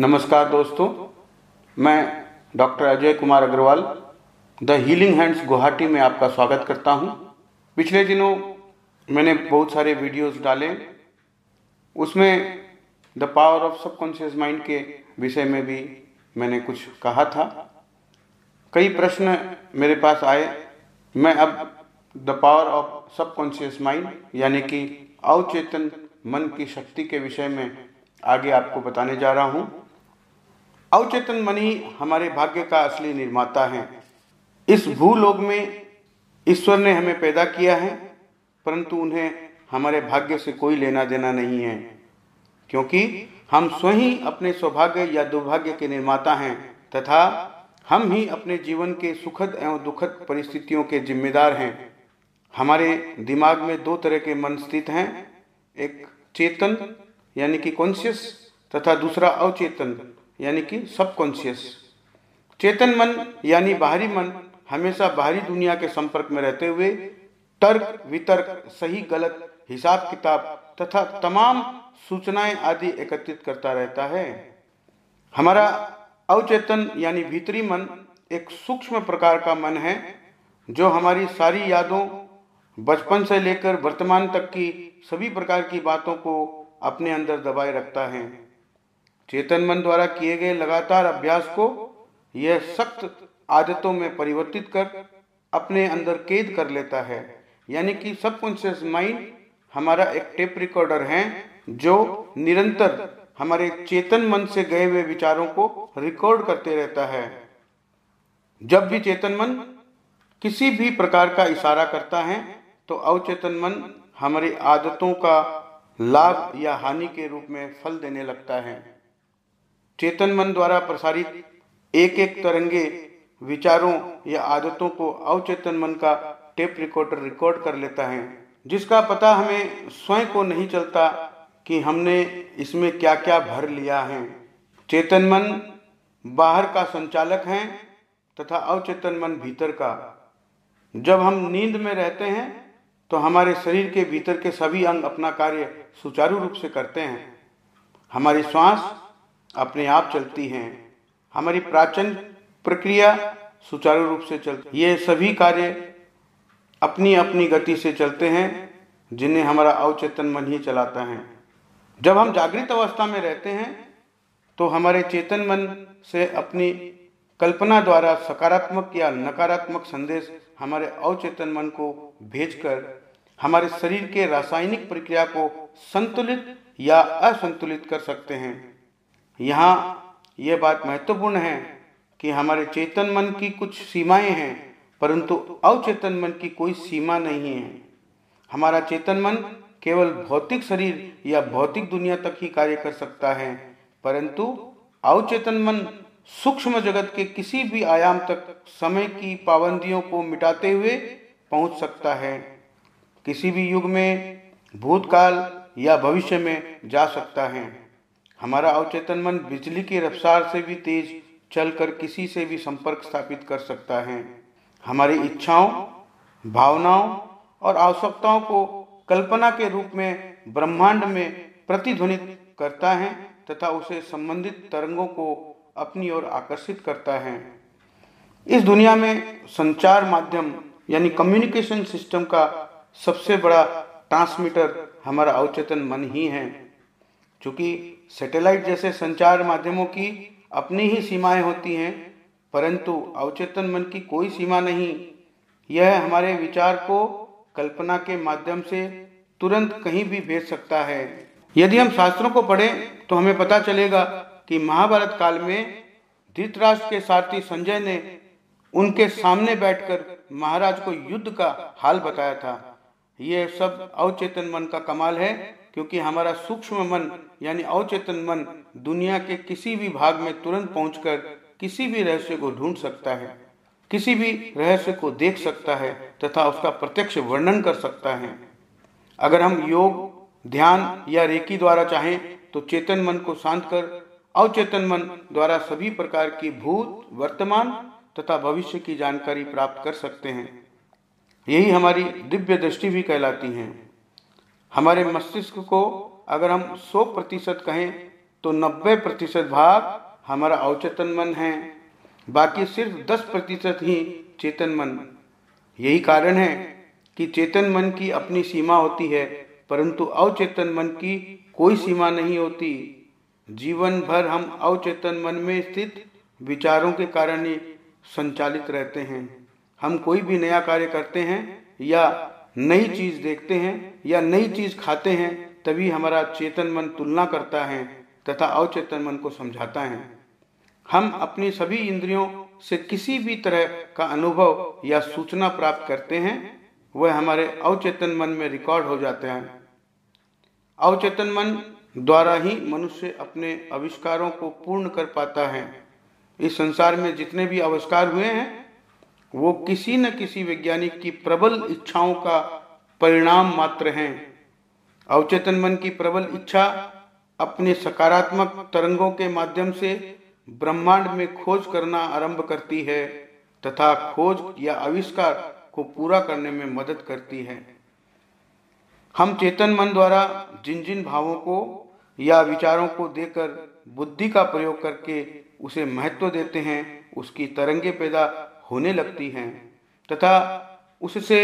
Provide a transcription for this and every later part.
नमस्कार दोस्तों, मैं doctor Ajay Kumar Agrawal, The Healing Hands Guwahati में आपका स्वागत करता हूँ। पिछले दिनों मैंने बहुत सारे वीडियोस डाले, उसमें the power of subconscious mind के विषय में भी मैंने कुछ कहा था कई प्रश्न मेरे पास आए, मैं अब the power of subconscious mind, यानी कि अवचेतन मन की शक्ति के विषय में आगे आपको बताने जा रहा हूँ अवचेतन मन ही हमारे भाग्य का असली निर्माता है। इस भूलोक में ईश्वर ने हमें पैदा किया है, परंतु उन्हें हमारे भाग्य से कोई लेना देना नहीं है, क्योंकि हम स्वयं अपने सौभाग्य या दुर्भाग्य के निर्माता हैं, तथा हम ही अपने जीवन के सुखद एवं दुखद परिस्थितियों के जिम्मेदार हैं। हमारे दिमाग में दो तरह के मन स्थित हैं, एक चेतन, यानी कि कॉन्शियस तथा दूसरा अवचेतन। यानी कि सबकॉन्शियस। चेतन मन यानी बाहरी मन हमेशा बाहरी दुनिया के संपर्क में रहते हुए तर्क, वितर्क, सही, गलत, हिसाब, किताब तथा तमाम सूचनाएँ आदि एकत्रित करता रहता है। हमारा अवचेतन यानी भीतरी मन एक सूक्ष्म प्रकार का मन है, जो हमारी सारी यादों, बचपन से लेकर वर्तमान तक की सभी प्रकार की बातों को अपने अंदर दबाए रखता है। चेतन मन द्वारा किए गए लगातार अभ्यास को यह सख्त आदतों में परिवर्तित कर अपने अंदर कैद कर लेता है। यानी कि सबकॉन्शियस माइंड हमारा एक टेप रिकॉर्डर है, जो निरंतर हमारे चेतन मन से गए हुए विचारों को रिकॉर्ड करते रहता है। जब भी चेतन मन किसी भी प्रकार का इशारा करता है तो अवचेतन मन हमारी आदतों का लाभ या हानि के रूप में फल देने लगता है। चेतन मन द्वारा प्रसारित एक एक तरंगे, विचारों या आदतों को अवचेतन मन का टेप रिकॉर्डर रिकॉर्ड कर लेता है, जिसका पता हमें स्वयं को नहीं चलता कि हमने इसमें क्या क्या भर लिया है। चेतन मन बाहर का संचालक है तथा अवचेतन मन भीतर का। जब हम नींद में रहते हैं तो हमारे शरीर के भीतर के सभी अंग अपना कार्य सुचारू रूप से करते हैं। हमारी श्वास अपने आप चलती हैं। हमारी प्राचीन प्रक्रिया सुचारू रूप से चलती ये सभी कार्य अपनी अपनी गति से चलते हैं, जिन्हें हमारा अवचेतन मन ही चलाता है। जब हम जागृत अवस्था में रहते हैं तो हमारे चेतन मन से अपनी कल्पना द्वारा सकारात्मक या नकारात्मक संदेश हमारे अवचेतन मन को भेजकर, हमारे शरीर के रासायनिक प्रक्रिया को संतुलित या असंतुलित कर सकते हैं। यहाँ यह बात महत्वपूर्ण है कि हमारे चेतन मन की कुछ सीमाएँ हैं, परंतु अवचेतन मन की कोई सीमा नहीं है। हमारा चेतन मन केवल भौतिक शरीर या भौतिक दुनिया तक ही कार्य कर सकता है, परंतु अवचेतन मन सूक्ष्म जगत के किसी भी आयाम तक समय की पाबंदियों को मिटाते हुए पहुँच सकता है। किसी भी युग में, भूतकाल या भविष्य में जा सकता है। हमारा अवचेतन मन बिजली की रफ्तार से भी तेज चलकर किसी से भी संपर्क स्थापित कर सकता है। हमारी इच्छाओं, भावनाओं और आवश्यकताओं को कल्पना के रूप में, ब्रह्मांड में प्रतिध्वनित करता है तथा उसे संबंधित तरंगों को अपनी ओर आकर्षित करता है। इस दुनिया में संचार माध्यम यानी कम्युनिकेशन सिस्टम का सबसे बड़ा ट्रांसमीटर हमारा अवचेतन मन ही है। क्योंकि सैटेलाइट जैसे संचार माध्यमों की अपनी ही सीमाएँ होती हैं, परंतु अवचेतन मन की कोई सीमा नहीं। यह हमारे विचार को कल्पना के माध्यम से तुरंत कहीं भी भेज सकता है। यदि हम शास्त्रों को पढ़ें तो हमें पता चलेगा कि महाभारत काल में धृतराष्ट्र के सारथी संजय ने उनके सामने बैठकर महाराज को युद्ध का हाल बताया था। यह सब अवचेतन मन का कमाल है। क्योंकि हमारा सूक्ष्म मन, यानी अवचेतन मन, दुनिया के किसी भी भाग में तुरंत पहुंचकर किसी भी रहस्य को ढूंढ सकता है, किसी भी रहस्य को देख सकता है तथा उसका प्रत्यक्ष वर्णन कर सकता है। अगर हम योग, ध्यान या रेकी द्वारा चाहें तो चेतन मन को शांत कर, अवचेतन मन द्वारा सभी प्रकार की भूत, वर्तमान तथा भविष्य की जानकारी प्राप्त कर सकते हैं। यही हमारी दिव्य दृष्टि भी कहलाती है। हमारे मस्तिष्क को अगर हम 100 प्रतिशत कहें तो 90 प्रतिशत भाग हमारा अवचेतन मन है। बाकी सिर्फ़ 10 प्रतिशत ही चेतन मन। यही कारण है कि चेतन मन की अपनी सीमा होती है, परंतु अवचेतन मन की कोई सीमा नहीं होती। जीवन भर हम अवचेतन मन में स्थित विचारों के कारण ही संचालित रहते हैं। हम कोई भी नया कार्य करते हैं या नई चीज़ देखते हैं या नई चीज़ खाते हैं, तभी हमारा चेतन मन तुलना करता है तथा अवचेतन मन को समझाता है। हम अपनी सभी इंद्रियों से किसी भी तरह का अनुभव या सूचना प्राप्त करते हैं, वह हमारे अवचेतन मन में रिकॉर्ड हो जाते हैं। अवचेतन मन द्वारा ही मनुष्य अपने आविष्कारों को पूर्ण कर पाता है। इस संसार में जितने भी आविष्कार हुए हैं वो किसी न किसी वैज्ञानिक की प्रबल इच्छाओं का परिणाम मात्र हैं। अवचेतन मन की प्रबल इच्छा अपने सकारात्मक तरंगों के माध्यम से ब्रह्मांड में खोज करना आरंभ करती है तथा खोज या आविष्कार को पूरा करने में मदद करती है। हम चेतन मन द्वारा जिन जिन भावों को या विचारों को देकर बुद्धि का प्रयोग करके उसे महत्व देते हैं, उसकी तरंगे पैदा होने लगती हैं, तथा उससे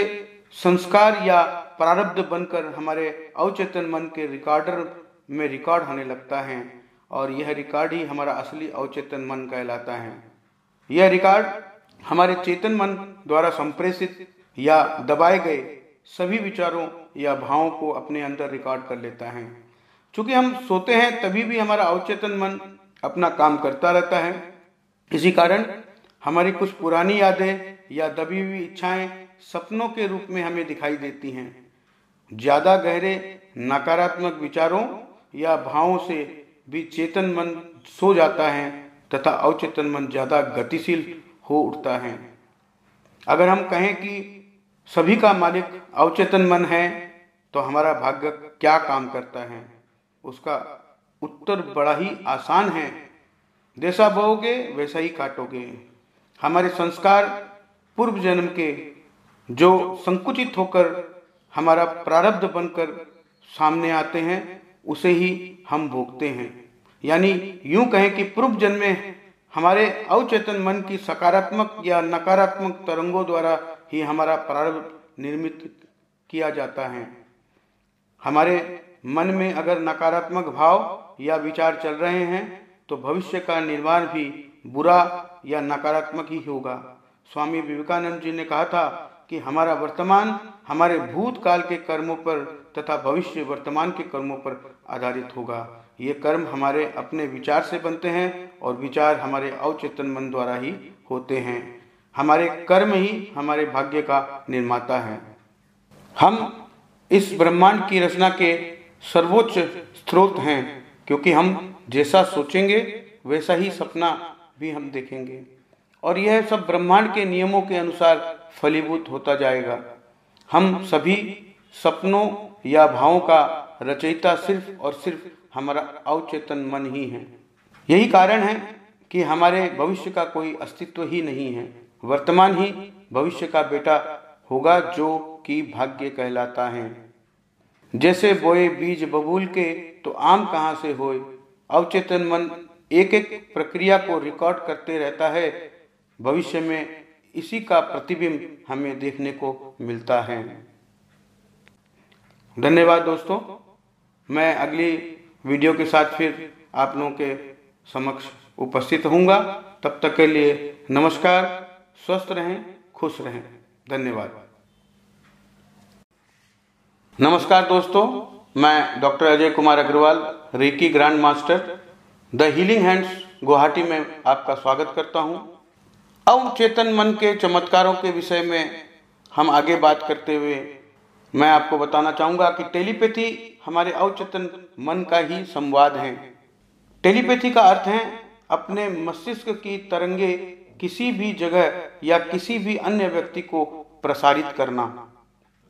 संस्कार या प्रारब्ध बनकर हमारे अवचेतन मन के रिकॉर्डर में रिकॉर्ड होने लगता है, और यह रिकॉर्ड ही हमारा असली अवचेतन मन कहलाता है। यह रिकॉर्ड हमारे चेतन मन द्वारा संप्रेषित या दबाए गए सभी विचारों या भावों को अपने अंदर रिकॉर्ड कर लेता है। चूँकि हम सोते हैं, तभी भी हमारा अवचेतन मन अपना काम करता रहता है। इसी कारण हमारी कुछ पुरानी यादें या दबी हुई इच्छाएँ सपनों के रूप में हमें दिखाई देती हैं। ज़्यादा गहरे, नकारात्मक विचारों या भावों से भी चेतन मन सो जाता है तथा अवचेतन मन ज़्यादा गतिशील हो उठता है। अगर हम कहें कि सभी का मालिक अवचेतन मन है तो हमारा भाग्य क्या काम करता है? उसका उत्तर बड़ा ही आसान है। जैसा बोगे वैसा ही काटोगे। हमारे संस्कार पूर्व जन्म के जो संकुचित होकर हमारा प्रारब्ध बनकर सामने आते हैं, उसे ही हम भोगते हैं। यानी यूँ कहें कि पूर्व जन्म में हमारे अवचेतन मन की सकारात्मक या नकारात्मक तरंगों द्वारा ही हमारा प्रारब्ध निर्मित किया जाता है। हमारे मन में अगर नकारात्मक भाव या विचार चल रहे हैं तो भविष्य का निर्माण भी बुरा या नकारात्मक ही होगा। स्वामी विवेकानंद जी ने कहा था कि हमारा वर्तमान हमारे भूतकाल के कर्मों पर तथा भविष्य वर्तमान के कर्मों पर आधारित होगा। ये कर्म हमारे अपने विचार से बनते हैं और विचार हमारे अवचेतन मन द्वारा ही होते हैं। हमारे कर्म ही हमारे भाग्य का निर्माता है। हम इस ब्रह्मांड की रचना के सर्वोच्च स्रोत हैं, क्योंकि हम जैसा सोचेंगे, वैसा ही सपना भी हम देखेंगे। और यह सब ब्रह्मांड के नियमों के अनुसार फलीभूत होता जाएगा। हम सभी सपनों या भावों का रचयिता सिर्फ़ और सिर्फ़ हमारा अवचेतन मन ही है। यही कारण है कि हमारे भविष्य का कोई अस्तित्व ही नहीं है। वर्तमान ही भविष्य का बेटा होगा जो कि भाग्य कहलाता है। जैसे बोए बीज बबूल के तो आम कहाँ से होए? अवचेतन मन एक एक प्रक्रिया को रिकॉर्ड करते रहता है। भविष्य में इसी का प्रतिबिंब हमें देखने को मिलता है। धन्यवाद दोस्तों। मैं अगली वीडियो के साथ फिर आप लोगों के समक्ष उपस्थित होऊँगा। तब तक के लिए नमस्कार। स्वस्थ रहें, खुश रहें। धन्यवाद। नमस्कार दोस्तों। मैं doctor Ajay Kumar Agrawal, reiki grand master The Healing Hands Guwahati में आपका स्वागत करता हूँ। अवचेतन मन के चमत्कारों के विषय में हम आगे बात करते हुए मैं आपको बताना चाहूँगा कि टेलीपैथी हमारे अवचेतन मन का ही संवाद है। टेलीपैथी का अर्थ है अपने मस्तिष्क की तरंगे किसी भी जगह या किसी भी अन्य व्यक्ति को प्रसारित करना।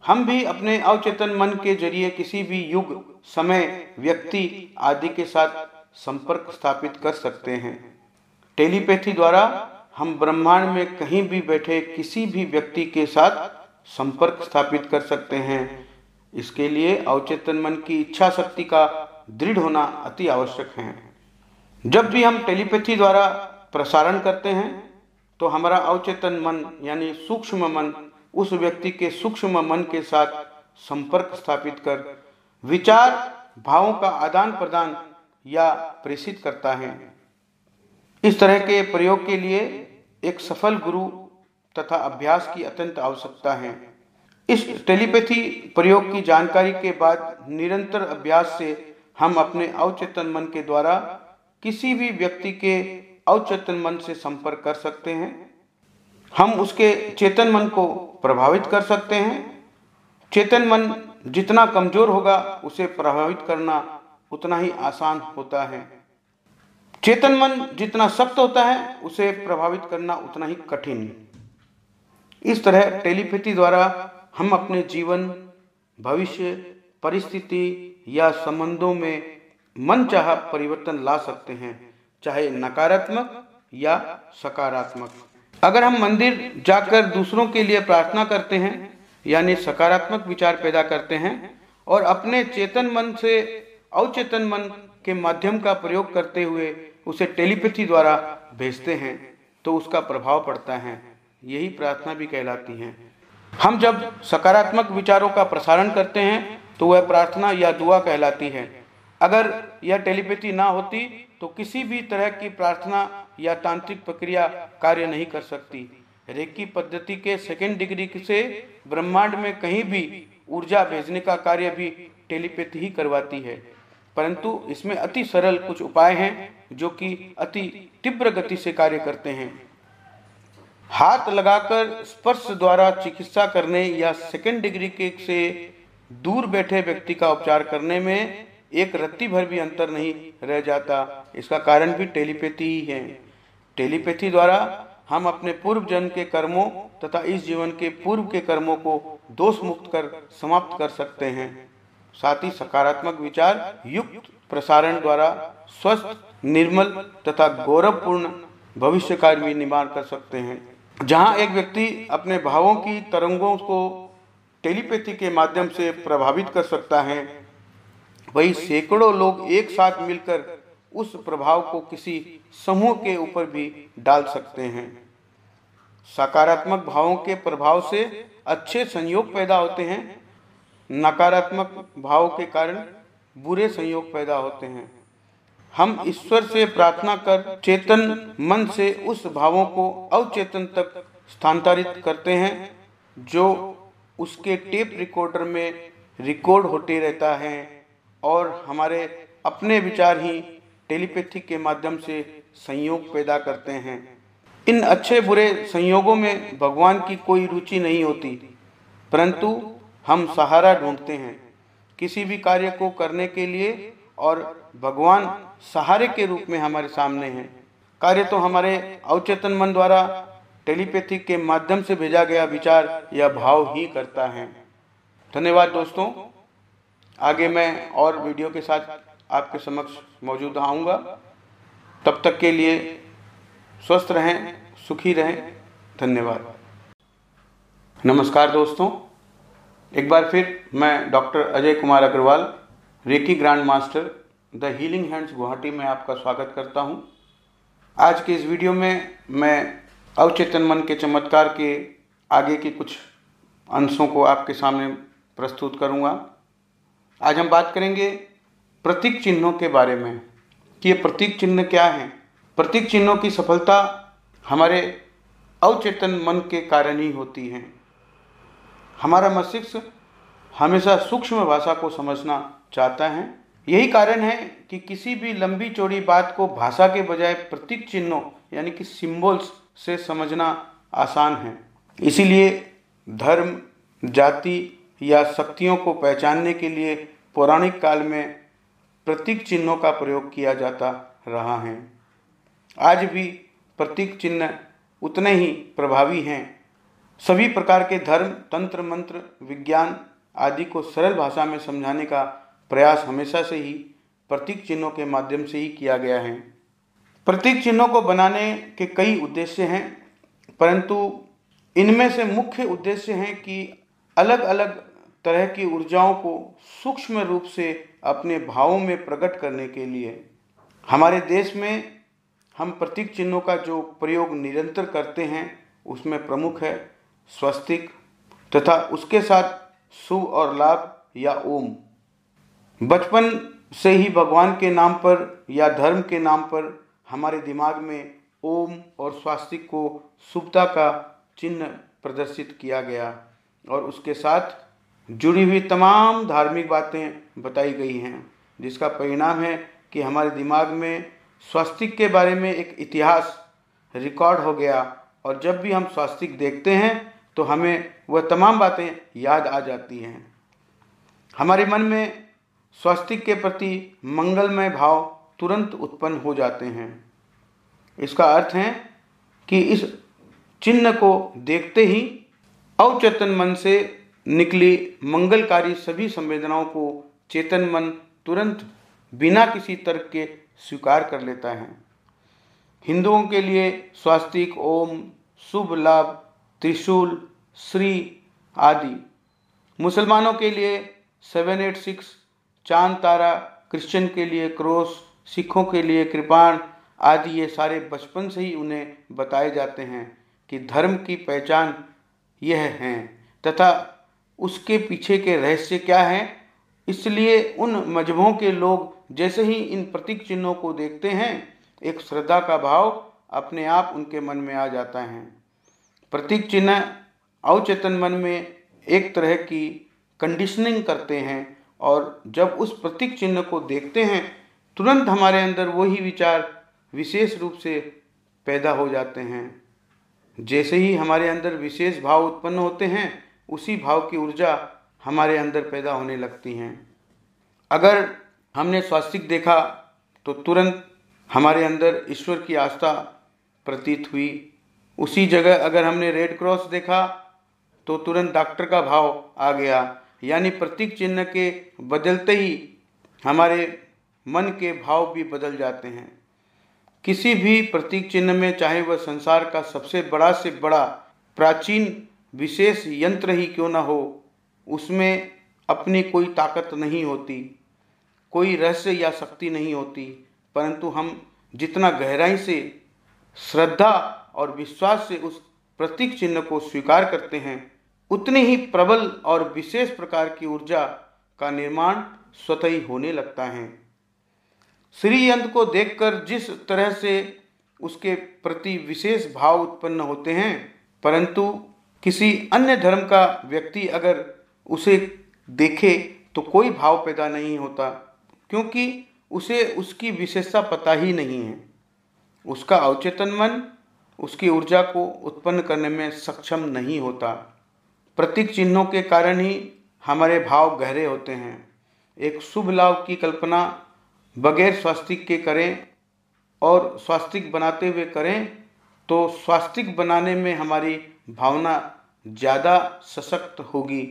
हम भी अपने अवचेतन मन के ज़रिए किसी भी युग, समय, व्यक्ति आदि के साथ संपर्क स्थापित कर सकते हैं। टेलीपैथी द्वारा हम ब्रह्मांड में कहीं भी बैठे किसी भी व्यक्ति के साथ संपर्क स्थापित कर सकते हैं। इसके लिए अवचेतन मन की इच्छा शक्ति का दृढ़ होना अति आवश्यक है। जब भी हम टेलीपैथी द्वारा प्रसारण करते हैं तो हमारा अवचेतन मन यानी सूक्ष्म मन, उस व्यक्ति के सूक्ष्म मन के साथ संपर्क स्थापित कर, विचार, भावों का आदान प्रदान या प्रेषित करता है। इस तरह के प्रयोग के लिए एक सफल गुरु तथा अभ्यास की अत्यंत आवश्यकता है। इस टेलीपैथी प्रयोग की जानकारी के बाद निरंतर अभ्यास से हम अपने अवचेतन मन के द्वारा किसी भी व्यक्ति के अवचेतन मन से संपर्क कर सकते हैं। हम उसके चेतन मन को प्रभावित कर सकते हैं। चेतन मन जितना कमज़ोर होगा, उसे प्रभावित करना उतना ही आसान होता है। चेतन मन जितना सख्त होता है, उसे प्रभावित करना उतना ही कठिन। इस तरह टेलीपैथी द्वारा हम अपने जीवन, भविष्य, परिस्थिति या संबंधों में मन चाह परिवर्तन ला सकते हैं, चाहे नकारात्मक या सकारात्मक। अगर हम मंदिर जाकर दूसरों के लिए प्रार्थना करते हैं, यानी सकारात्मक विचार पैदा करते हैं, और अपने चेतन मन से अवचेतन मन के माध्यम का प्रयोग करते हुए उसे टेलीपैथी द्वारा भेजते हैं तो उसका प्रभाव पड़ता है। यही प्रार्थना भी कहलाती है। हम जब सकारात्मक विचारों का प्रसारण करते हैं तो वह प्रार्थना या दुआ कहलाती है। अगर यह टेलीपैथी ना होती तो किसी भी तरह की प्रार्थना या तांत्रिक प्रक्रिया कार्य नहीं कर सकती। रेकी पद्धति के सेकेंड डिग्री से ब्रह्मांड में कहीं भी ऊर्जा भेजने का कार्य भी टेलीपैथी ही करवाती है। परंतु इसमें अति सरल कुछ उपाय हैं, जो कि अति तीव्र गति से कार्य करते हैं। हाथ लगाकर स्पर्श द्वारा चिकित्सा करने या सेकेंड डिग्री के से दूर बैठे व्यक्ति का उपचार करने में एक रत्ती भर भी अंतर नहीं रह जाता। इसका कारण भी टेलीपैथी ही है। टेलीपैथी द्वारा हम अपने पूर्व जन्म के कर्मों तथा इस जीवन के पूर्व के कर्मों को दोष मुक्त कर समाप्त कर सकते हैं। साथ ही सकारात्मक विचार, युक्त प्रसारण द्वारा स्वस्थ, निर्मल तथा गौरवपूर्ण भविष्य का भी निर्माण कर सकते हैं। जहाँ एक व्यक्ति अपने भावों की तरंगों को टेलीपैथी के माध्यम से प्रभावित कर सकता है, वही सैकड़ों लोग एक साथ मिलकर उस प्रभाव को किसी समूह के ऊपर भी डाल सकते हैं। सकारात्मक भावों के प्रभाव से अच्छे संयोग पैदा होते हैं नकारात्मक भाव के कारण बुरे संयोग पैदा होते हैं। हम ईश्वर से प्रार्थना कर चेतन मन से उस भावों को अवचेतन तक स्थानांतरित करते हैं, जो उसके टेप रिकॉर्डर में रिकॉर्ड होते रहता है और हमारे अपने विचार ही टेलीपैथी के माध्यम से संयोग पैदा करते हैं। इन अच्छे बुरे संयोगों में भगवान की कोई रुचि नहीं होती, परंतु हम सहारा ढूंढते हैं। किसी भी कार्य को करने के लिए और भगवान सहारे के रूप में हमारे सामने हैं। कार्य तो हमारे अवचेतन मन द्वारा टेलीपैथी के माध्यम से भेजा गया विचार या भाव ही करता है। धन्यवाद दोस्तों। आगे मैं और वीडियो के साथ आपके समक्ष मौजूद आऊँगा। तब तक के लिए स्वस्थ रहें, सुखी रहें। धन्यवाद। नमस्कार दोस्तों। एक बार फिर मैं doctor Ajay Kumar Agrawal, reiki grand master, The Healing Hands Guwahati में आपका स्वागत करता हूँ। आज के इस वीडियो में मैं अवचेतन मन के चमत्कार के आगे के कुछ अंशों को आपके सामने प्रस्तुत करूँगा। आज हम बात करेंगे प्रतीक चिन्हों के बारे में कि ये प्रतीक चिन्ह क्या हैं। प्रतीक चिन्हों की सफलता हमारे अवचेतन मन के कारण ही होती है। हमारा मस्तिष्क हमेशा सूक्ष्म भाषा को समझना चाहता है। यही कारण है कि किसी भी लंबी चौड़ी बात को भाषा के बजाय प्रतीक चिन्हों, यानी कि सिंबल्स से समझना आसान है। इसीलिए धर्म, जाति या शक्तियों को पहचानने के लिए पौराणिक काल में प्रतीक चिन्हों का प्रयोग किया जाता रहा है। आज भी प्रतीक चिन्ह उतने ही प्रभावी हैं सभी प्रकार के धर्म, तंत्र, मंत्र, विज्ञान आदि को सरल भाषा में समझाने का प्रयास हमेशा से ही प्रतीक चिन्हों के माध्यम से ही किया गया है। प्रतीक चिन्हों को बनाने के कई उद्देश्य हैं, परंतु इनमें से मुख्य उद्देश्य हैं कि अलग अलग तरह की ऊर्जाओं को सूक्ष्म रूप से अपने भावों में प्रकट करने के लिए। हमारे देश में हम प्रतीक चिन्हों का जो प्रयोग निरंतर करते हैं, उसमें प्रमुख है स्वस्तिक तथा उसके साथ शुभ और लाभ या ओम। बचपन से ही भगवान के नाम पर या धर्म के नाम पर हमारे दिमाग में ओम और स्वास्तिक को शुभता का चिन्ह प्रदर्शित किया गया और उसके साथ जुड़ी हुई तमाम धार्मिक बातें बताई गई हैं, जिसका परिणाम है कि हमारे दिमाग में स्वास्तिक के बारे में एक इतिहास रिकॉर्ड हो गया और जब भी हम स्वास्तिक देखते हैं तो हमें वह तमाम बातें याद आ जाती हैं। हमारे मन में स्वास्तिक के प्रति मंगलमय भाव तुरंत उत्पन्न हो जाते हैं। इसका अर्थ है कि इस चिन्ह को देखते ही अवचेतन मन से निकली मंगलकारी सभी संवेदनाओं को चेतन मन तुरंत बिना किसी तर्क के स्वीकार कर लेता है। हिंदुओं के लिए स्वास्तिक ओम शुभ लाभ त्रिशूल, श्री आदि। मुसलमानों के लिए सेवन एट सिक्स, चाँद, तारा, क्रिश्चियन के लिए क्रोस, सिखों के लिए कृपाण आदि ये सारे बचपन से ही उन्हें बताए जाते हैं कि धर्म की पहचान यह है तथा उसके पीछे के रहस्य क्या हैं। इसलिए उन मजहबों के लोग जैसे ही इन प्रतीक चिन्हों को देखते हैं, एक श्रद्धा का भाव अपने आप उनके मन में आ जाता है। प्रतीक चिन्ह अवचेतन मन में एक तरह की कंडीशनिंग करते हैं और जब उस प्रतीक चिन्ह को देखते हैं, तुरंत हमारे अंदर वही विचार विशेष रूप से पैदा हो जाते हैं। जैसे ही हमारे अंदर विशेष भाव उत्पन्न होते हैं, उसी भाव की ऊर्जा हमारे अंदर पैदा होने लगती हैं। अगर हमने स्वास्तिक देखा तो तुरंत हमारे अंदर ईश्वर की आस्था प्रतीत हुई। उसी जगह अगर हमने रेड क्रॉस देखा तो तुरंत डॉक्टर का भाव आ गया। यानी प्रतीक चिन्ह के बदलते ही हमारे मन के भाव भी बदल जाते हैं। किसी भी प्रतीक चिन्ह में, चाहे वह संसार का सबसे बड़ा से बड़ा प्राचीन विशेष यंत्र ही क्यों न हो, उसमें अपनी कोई ताकत नहीं होती, कोई रहस्य या शक्ति नहीं होती, परंतु हम जितना गहराई से श्रद्धा और विश्वास से उस प्रतीक चिन्ह को स्वीकार करते हैं, उतनी ही प्रबल और विशेष प्रकार की ऊर्जा का निर्माण स्वतः ही होने लगता है। श्री यंत्र को देखकर जिस तरह से उसके प्रति विशेष भाव उत्पन्न होते हैं, परंतु किसी अन्य धर्म का व्यक्ति अगर उसे देखे तो कोई भाव पैदा नहीं होता, क्योंकि उसे उसकी विशेषता पता ही नहीं है। उसका अवचेतन मन उसकी ऊर्जा को उत्पन्न करने में सक्षम नहीं होता। प्रतीक चिन्हों के कारण ही हमारे भाव गहरे होते हैं। एक शुभ लाभ की कल्पना बगैर स्वास्तिक के करें और स्वास्तिक बनाते हुए करें तो स्वास्तिक बनाने में हमारी भावना ज़्यादा सशक्त होगी,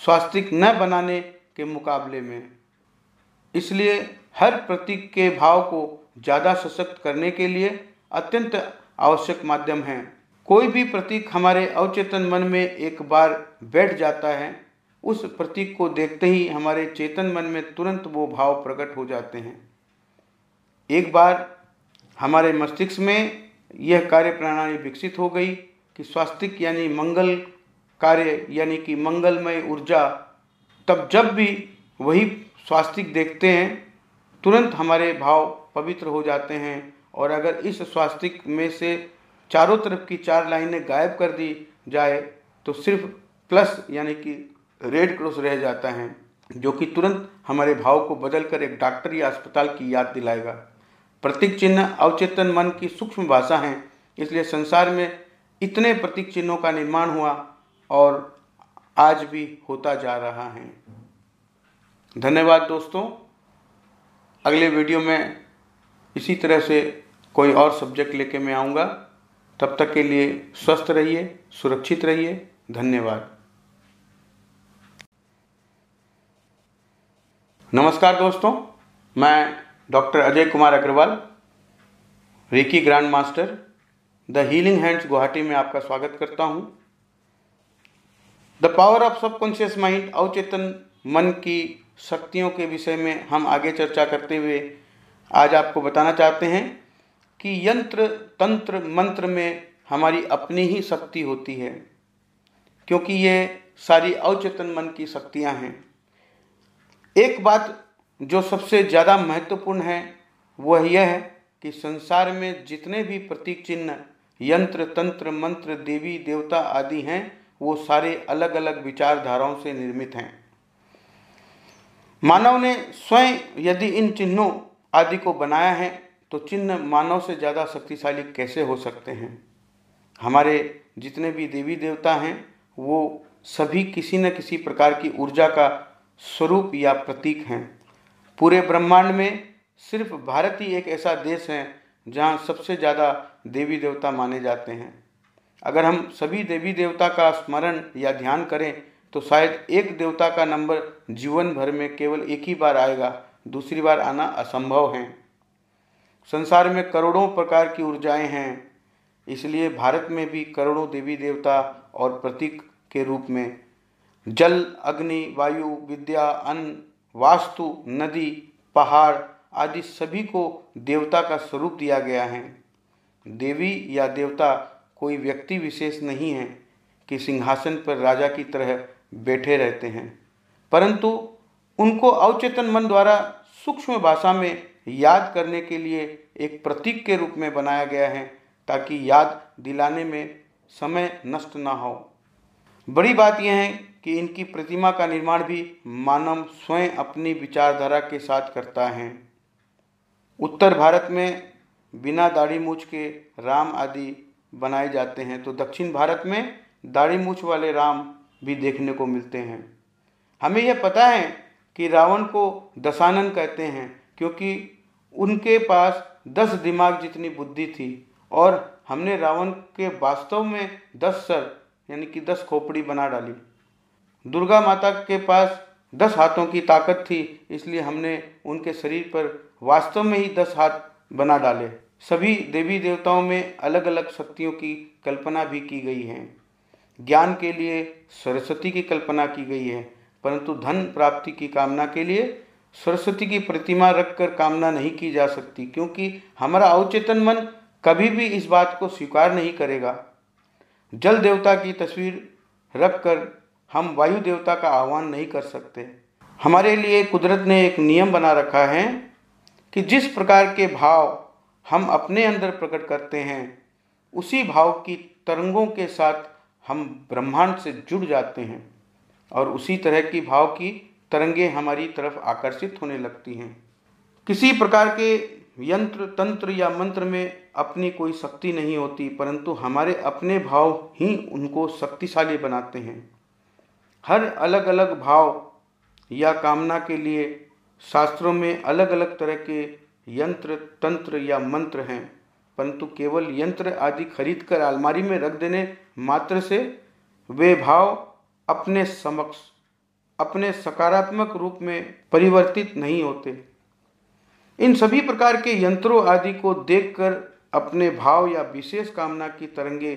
स्वास्तिक न बनाने के मुकाबले में। इसलिए हर प्रतीक के भाव को ज़्यादा सशक्त करने के लिए अत्यंत आवश्यक माध्यम है। कोई भी प्रतीक हमारे अवचेतन मन में एक बार बैठ जाता है, उस प्रतीक को देखते ही हमारे चेतन मन में तुरंत वो भाव प्रकट हो जाते हैं। एक बार हमारे मस्तिष्क में यह कार्य प्रणाली विकसित हो गई कि स्वास्तिक यानी मंगल कार्य यानी कि मंगलमय ऊर्जा, तब जब भी वही स्वास्तिक देखते हैं तुरंत हमारे भाव पवित्र हो जाते हैं। और अगर इस स्वास्तिक में से चारों तरफ़ की चार लाइनें गायब कर दी जाए तो सिर्फ़ प्लस यानी कि रेड क्रॉस रह जाता है, जो कि तुरंत हमारे भाव को बदलकर एक डॉक्टर या अस्पताल की याद दिलाएगा। प्रतीक चिन्ह अवचेतन मन की सूक्ष्म भाषा है, इसलिए संसार में इतने प्रतीक चिन्हों का निर्माण हुआ और आज भी होता जा रहा है। धन्यवाद दोस्तों। अगले वीडियो में इसी तरह से कोई और सब्जेक्ट लेके मैं आऊँगा। तब तक के लिए स्वस्थ रहिए, सुरक्षित रहिए। धन्यवाद। नमस्कार दोस्तों, मैं doctor Ajay Kumar Agrawal, reiki grand master, The Healing Hands Guwahati में आपका स्वागत करता हूँ। The power of subconscious mind, अवचेतन मन की शक्तियों के विषय में हम आगे चर्चा करते हुए आज आपको बताना चाहते हैं कि यंत्र, तंत्र, मंत्र में हमारी अपनी ही शक्ति होती है, क्योंकि ये सारी अवचेतन मन की शक्तियाँ हैं। एक बात जो सबसे ज़्यादा महत्वपूर्ण है, वह यह है कि संसार में जितने भी प्रतीक चिन्ह, यंत्र, तंत्र, मंत्र, देवी, देवता आदि हैं, वो सारे अलग अलग विचारधाराओं से निर्मित हैं। मानव ने स्वयं यदि इन चिन्हों आदि को बनाया है तो चिन्ह मानव से ज़्यादा शक्तिशाली कैसे हो सकते हैं? हमारे जितने भी देवी देवता हैं, वो सभी किसी न किसी प्रकार की ऊर्जा का स्वरूप या प्रतीक हैं। पूरे ब्रह्मांड में सिर्फ़ भारत ही एक ऐसा देश है, जहाँ सबसे ज़्यादा देवी देवता माने जाते हैं। अगर हम सभी देवी देवता का स्मरण या ध्यान करें तो शायद एक देवता का नंबर जीवन भर में केवल एक ही बार आएगा, दूसरी बार आना असंभव है। संसार में करोड़ों प्रकार की ऊर्जाएँ हैं, इसलिए भारत में भी करोड़ों देवी देवता और प्रतीक के रूप में। जल, अग्नि, वायु, विद्या, अन्न, वास्तु, नदी, पहाड़ आदि सभी को देवता का स्वरूप दिया गया है। देवी या देवता कोई व्यक्ति विशेष नहीं है कि सिंहासन पर राजा की तरह बैठे रहते हैं। परंतु उनको अवचेतन मन द्वारा सूक्ष्म भाषा में याद करने के लिए एक प्रतीक के रूप में बनाया गया है, ताकि याद दिलाने में समय नष्ट ना हो। बड़ी बात यह है कि इनकी प्रतिमा का निर्माण भी मानव स्वयं अपनी विचारधारा के साथ करता है। उत्तर भारत में बिना दाढ़ी मूछ के राम आदि बनाए जाते हैं तो दक्षिण भारत में दाढ़ी मूछ वाले राम भी देखने को मिलते हैं। हमें यह पता है कि रावण को दशानन कहते हैं, क्योंकि उनके पास दस दिमाग जितनी बुद्धि थी, और हमने रावण के वास्तव में दस सर, यानी कि दस खोपड़ी बना डाली। दुर्गा माता के पास दस हाथों की ताकत थी, इसलिए हमने उनके शरीर पर वास्तव में ही दस हाथ बना डाले। सभी देवी देवताओं में अलग अलग शक्तियों की कल्पना भी की गई है। ज्ञान के लिए सरस्वती की कल्पना की गई है, परंतु धन प्राप्ति की कामना के लिए सरस्वती की प्रतिमा रखकर कामना नहीं की जा सकती, क्योंकि हमारा अवचेतन मन कभी भी इस बात को स्वीकार नहीं करेगा। जल देवता की तस्वीर रखकर हम वायु देवता का आह्वान नहीं कर सकते। हमारे लिए कुदरत ने एक नियम बना रखा है कि जिस प्रकार के भाव हम अपने अंदर प्रकट करते हैं, उसी भाव की तरंगों के साथ हम ब्रह्मांड से जुड़ जाते हैं और उसी तरह की भाव की तरंगे हमारी तरफ़ आकर्षित होने लगती हैं। किसी प्रकार के यंत्र, तंत्र या मंत्र में अपनी कोई शक्ति नहीं होती, परंतु हमारे अपने भाव ही उनको शक्तिशाली बनाते हैं। हर अलग अलग भाव या कामना के लिए शास्त्रों में अलग अलग तरह के यंत्र, तंत्र या मंत्र हैं, परंतु केवल यंत्र आदि खरीद कर अलमारी में रख देने मात्र से वे भाव अपने समक्ष, अपने सकारात्मक रूप में परिवर्तित नहीं होते। इन सभी प्रकार के यंत्रों आदि को देखकर अपने भाव या विशेष कामना की तरंगे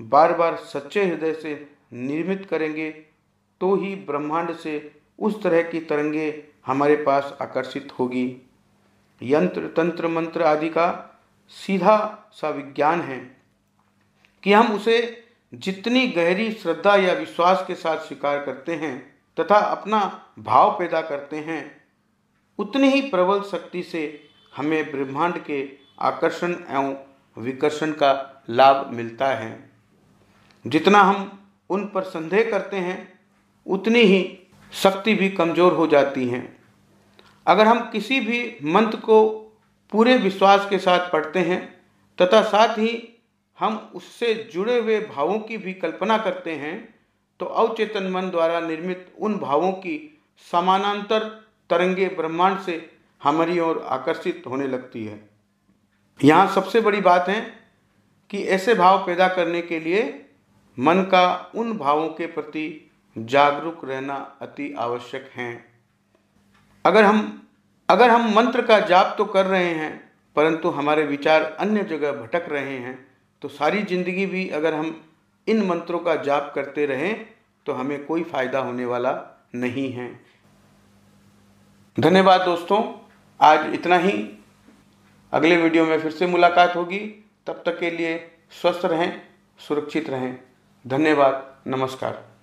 बार बार सच्चे हृदय से निर्मित करेंगे तो ही ब्रह्मांड से उस तरह की तरंगे हमारे पास आकर्षित होगी। यंत्र, तंत्र, मंत्र आदि का सीधा सा विज्ञान है कि हम उसे जितनी गहरी श्रद्धा या विश्वास के साथ स्वीकार करते हैं तथा अपना भाव पैदा करते हैं, उतनी ही प्रबल शक्ति से हमें ब्रह्मांड के आकर्षण एवं विकर्षण का लाभ मिलता है। जितना हम उन पर संदेह करते हैं, उतनी ही शक्ति भी कमज़ोर हो जाती हैं। अगर हम किसी भी मंत्र को पूरे विश्वास के साथ पढ़ते हैं तथा साथ ही हम उससे जुड़े हुए भावों की भी कल्पना करते हैं तो अवचेतन मन द्वारा निर्मित उन भावों की समानांतर तरंगे ब्रह्मांड से हमारी ओर आकर्षित होने लगती है। यहाँ सबसे बड़ी बात है कि ऐसे भाव पैदा करने के लिए मन का उन भावों के प्रति जागरूक रहना अति आवश्यक है। अगर हम अगर हम मंत्र का जाप तो कर रहे हैं, परंतु हमारे विचार अन्य जगह भटक रहे हैं तो सारी ज़िंदगी भी अगर हम इन मंत्रों का जाप करते रहें तो हमें कोई फ़ायदा होने वाला नहीं है। धन्यवाद दोस्तों, आज इतना ही। अगले वीडियो में फिर से मुलाकात होगी। तब तक के लिए स्वस्थ रहें, सुरक्षित रहें। धन्यवाद, नमस्कार।